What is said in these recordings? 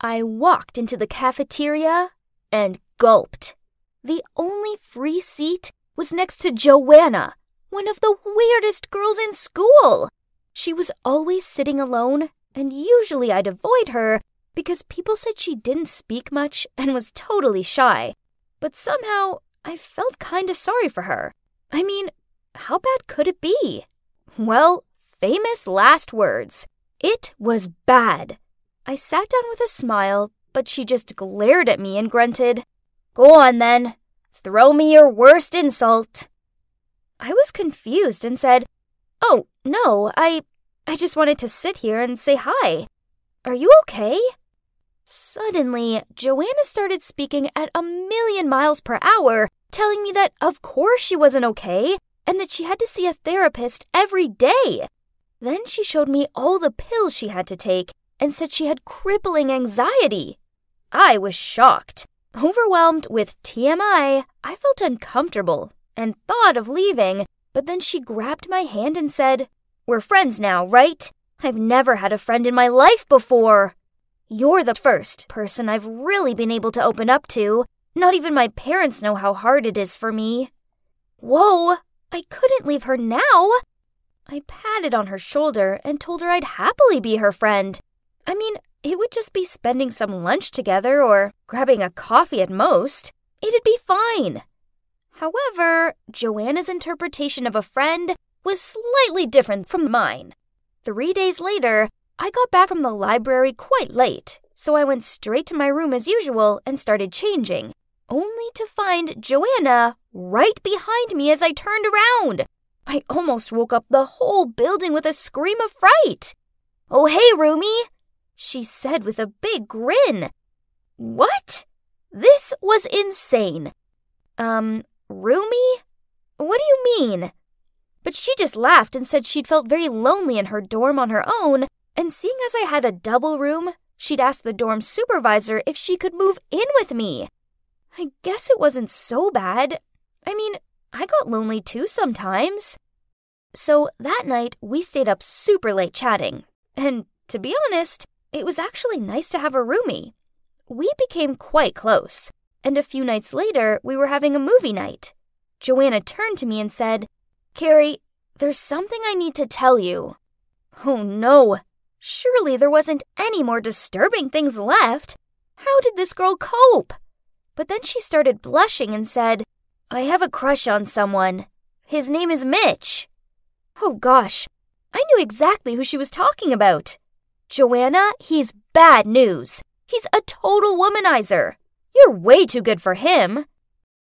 I walked into the cafeteria and gulped. The only free seat was next to Joanna, one of the weirdest girls in school. She was always sitting alone, and usually I'd avoid her because people said she didn't speak much and was totally shy. But somehow, I felt kinda sorry for her. I mean, how bad could it be? Well, famous last words. It was bad. I sat down with a smile, but she just glared at me and grunted, Go on then. Throw me your worst insult. I was confused and said, Oh, no, I. I just wanted to sit here and say hi. Are you okay? Suddenly, Joanna started speaking at a million miles per hour, telling me that of course she wasn't okay and that she had to see a therapist every day. Then she showed me all the pills she had to take and said she had crippling anxiety. I was shocked. Overwhelmed with TMI, I felt uncomfortable and thought of leaving, but then she grabbed my hand and said, We're friends now, right? I've never had a friend in my life before. You're the first person I've really been able to open up to. Not even my parents know how hard it is for me. Whoa, I couldn't leave her now. I patted on her shoulder and told her I'd happily be her friend. I mean, it would just be spending some lunch together or grabbing a coffee at most. It'd be fine. However, Joanna's interpretation of a friend was slightly different from mine. Three days later, I got back from the library quite late, so I went straight to my room as usual and started changing, only to find Joanna right behind me as I turned around. I almost woke up the whole building with a scream of fright. Oh, hey, roomie, she said with a big grin. What? This was insane. Um, roomie? What do you mean? But she just laughed and said she'd felt very lonely in her dorm on her own and seeing as I had a double room, she'd asked the dorm supervisor if she could move in with me. I guess it wasn't so bad. I mean, I got lonely too sometimes. So that night, we stayed up super late chatting. And to be honest, it was actually nice to have a roomie. We became quite close. And a few nights later, we were having a movie night. Joanna turned to me and said, Carrie, there's something I need to tell you. Oh no, Surely there wasn't any more disturbing things left. How did this girl cope? But then she started blushing and said, I have a crush on someone. His name is Mitch. Oh gosh, I knew exactly who she was talking about. Joanna, he's bad news. He's a total womanizer. You're way too good for him.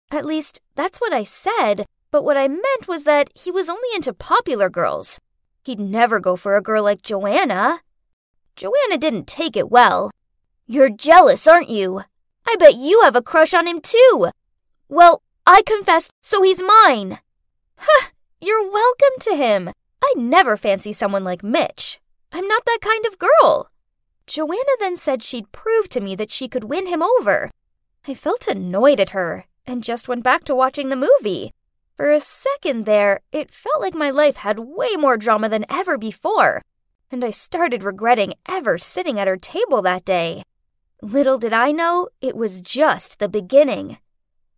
At least, that's what I said, but what I meant was that he was only into popular girls. He'd never go for a girl like Joanna. Joanna didn't take it well. You're jealous, aren't you? I bet you have a crush on him too. Well, I confessed, so he's mine. Huh, you're welcome to him. I never fancy someone like Mitch. I'm not that kind of girl. Joanna then said she'd prove to me that she could win him over. I felt annoyed at her and just went back to watching the movie. For a second there, it felt like my life had way more drama than ever before, and I started regretting ever sitting at her table that day. Little did I know, it was just the beginning.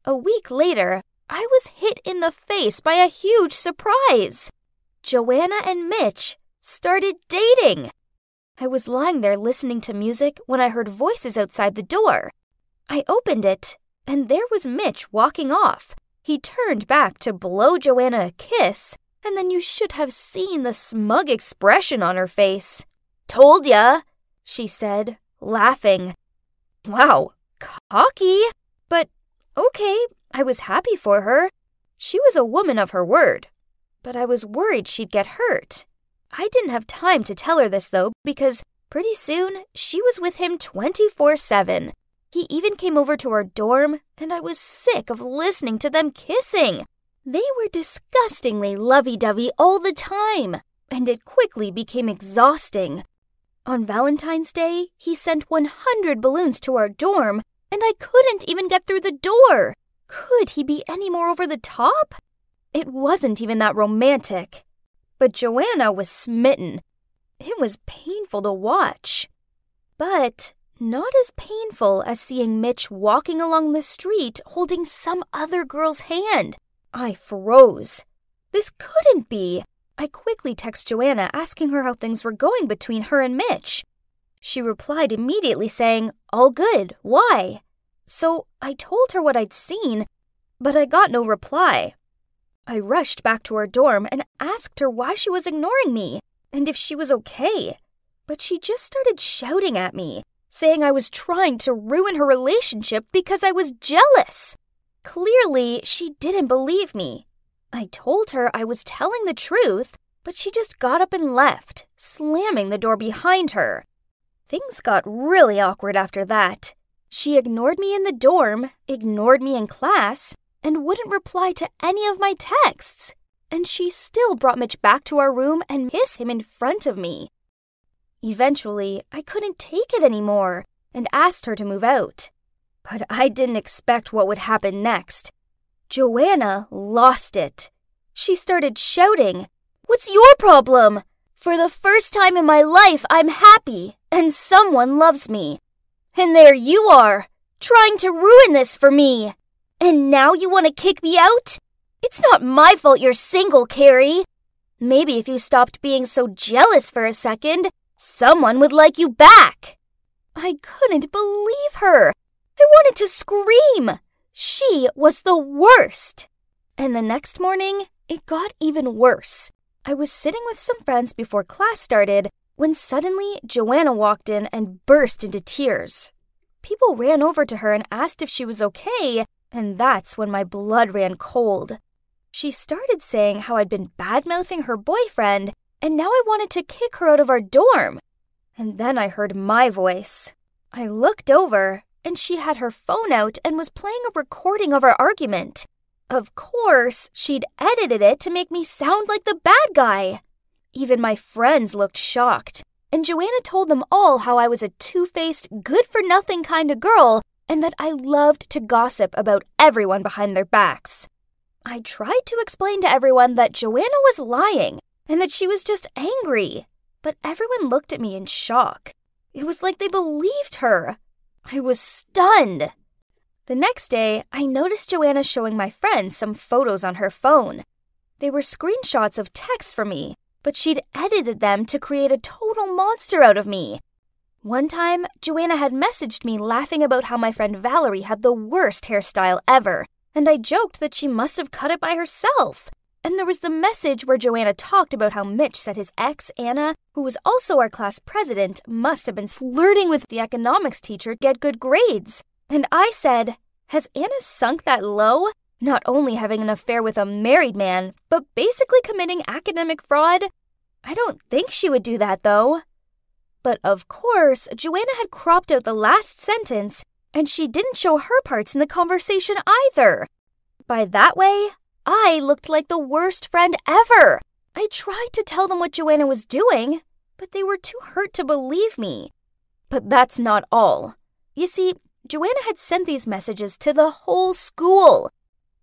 A week later, I was hit in the face by a huge surprise. Joanna and Mitch started dating. I was lying there listening to music when I heard voices outside the door. I opened it, and there was Mitch walking off, he turned back to blow Joanna a kiss, and then you should have seen the smug expression on her face. Told ya, she said, laughing. Wow, cocky. But okay, I was happy for her. She was a woman of her word. But I was worried she'd get hurt. I didn't have time to tell her this, though, because pretty soon she was with him 24 7. He even came over to our dorm, and I was sick of listening to them kissing. They were disgustingly lovey dovey all the time, and it quickly became exhausting. On Valentine's Day, he sent 100 balloons to our dorm, and I couldn't even get through the door. Could he be any more over the top? It wasn't even that romantic. But Joanna was smitten. It was painful to watch. But not as painful as seeing Mitch walking along the street holding some other girl's hand. I froze. This couldn't be. I quickly text Joanna asking her how things were going between her and Mitch. She replied immediately saying, All good. Why? So I told her what I'd seen, but I got no reply. I rushed back to our dorm and asked her why she was ignoring me and if she was okay. But she just started shouting at me, saying I was trying to ruin her relationship because I was jealous. Clearly, she didn't believe me. I told her I was telling the truth, but she just got up and left, slamming the door behind her. Things got really awkward after that. She ignored me in the dorm, ignored me in class, and wouldn't reply to any of my texts. And she still brought Mitch back to our room and kissed him in front of me. Eventually, I couldn't take it anymore and asked her to move out. But I didn't expect what would happen next. Joanna lost it. She started shouting, What's your problem? For the first time in my life, I'm happy and someone loves me. And there you are, trying to ruin this for me. And now you want to kick me out? It's not my fault you're single, Carrie. Maybe if you stopped being so jealous for a second, someone would like you back. I couldn't believe her. I wanted to scream. She was the worst. And the next morning, it got even worse. I was sitting with some friends before class started when suddenly Joanna walked in and burst into tears. People ran over to her and asked if she was okay, and that's when my blood ran cold. She started saying how I'd been bad mouthing her boyfriend, and now I wanted to kick her out of our dorm. And then I heard my voice. I looked over and she had her phone out and was playing a recording of our argument. Of course, she'd edited it to make me sound like the bad guy. Even my friends looked shocked, and Joanna told them all how I was a two faced, good for nothing kind of girl and that I loved to gossip about everyone behind their backs. I tried to explain to everyone that Joanna was lying and that she was just angry, but everyone looked at me in shock. It was like they believed her. I was stunned. The next day, I noticed Joanna showing my friends some photos on her phone. They were screenshots of texts from me, but she'd edited them to create a total monster out of me. One time, Joanna had messaged me laughing about how my friend Valerie had the worst hairstyle ever, and I joked that she must have cut it by herself. And there was the message where Joanna talked about how Mitch said his ex, Anna, who was also our class president, must have been flirting with the economics teacher to get good grades. And I said, Has Anna sunk that low? Not only having an affair with a married man, but basically committing academic fraud? I don't think she would do that, though. But of course, Joanna had cropped out the last sentence, and she didn't show her parts in the conversation either. By that way, I looked like the worst friend ever. I tried to tell them what Joanna was doing, but they were too hurt to believe me. But that's not all. You see, Joanna had sent these messages to the whole school.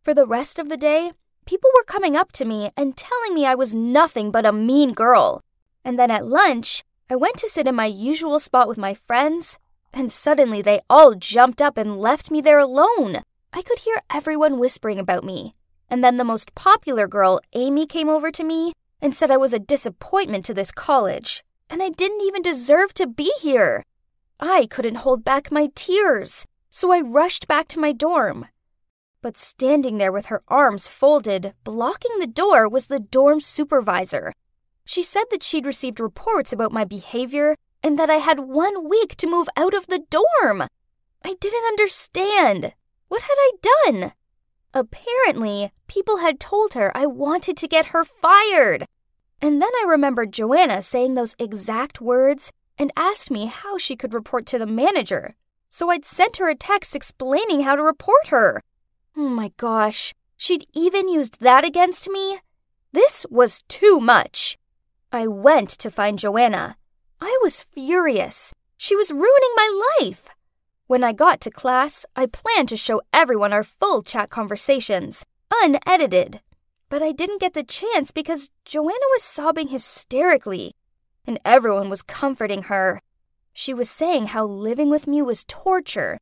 For the rest of the day, people were coming up to me and telling me I was nothing but a mean girl. And then at lunch, I went to sit in my usual spot with my friends, and suddenly they all jumped up and left me there alone. I could hear everyone whispering about me. And then the most popular girl, Amy, came over to me and said I was a disappointment to this college, and I didn't even deserve to be here. I couldn't hold back my tears, so I rushed back to my dorm. But standing there with her arms folded, blocking the door, was the dorm supervisor. She said that she'd received reports about my behavior and that I had one week to move out of the dorm. I didn't understand. What had I done? Apparently, people had told her I wanted to get her fired. And then I remembered Joanna saying those exact words and asked me how she could report to the manager. So I'd sent her a text explaining how to report her. Oh my gosh, she'd even used that against me? This was too much. I went to find Joanna. I was furious. She was ruining my life. When I got to class, I planned to show everyone our full chat conversations, unedited. But I didn't get the chance because Joanna was sobbing hysterically, and everyone was comforting her. She was saying how living with me was torture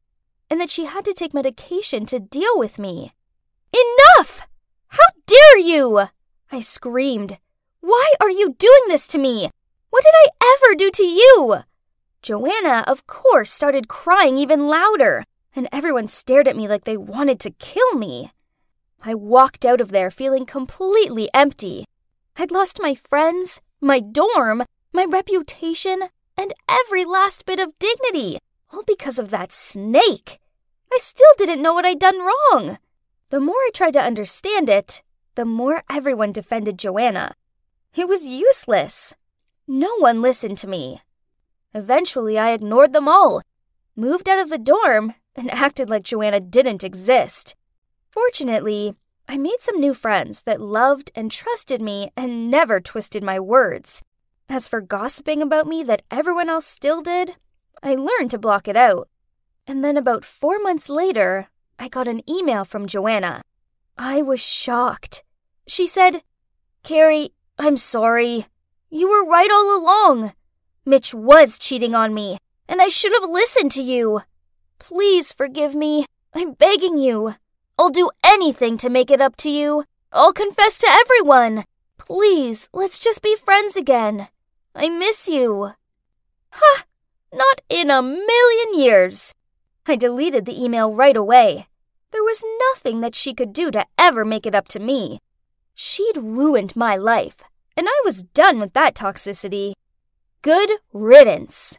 and that she had to take medication to deal with me. Enough! How dare you! I screamed. Why are you doing this to me? What did I ever do to you? Joanna, of course, started crying even louder, and everyone stared at me like they wanted to kill me. I walked out of there feeling completely empty. I'd lost my friends, my dorm, my reputation, and every last bit of dignity, all because of that snake. I still didn't know what I'd done wrong. The more I tried to understand it, the more everyone defended Joanna. It was useless. No one listened to me. Eventually, I ignored them all, moved out of the dorm, and acted like Joanna didn't exist. Fortunately, I made some new friends that loved and trusted me and never twisted my words. As for gossiping about me that everyone else still did, I learned to block it out. And then about four months later, I got an email from Joanna. I was shocked. She said, Carrie, I'm sorry. You were right all along. Mitch was cheating on me, and I should have listened to you. Please forgive me. I'm begging you. I'll do anything to make it up to you. I'll confess to everyone. Please, let's just be friends again. I miss you. Huh, not in a million years. I deleted the email right away. There was nothing that she could do to ever make it up to me. She'd ruined my life, and I was done with that toxicity. Good riddance.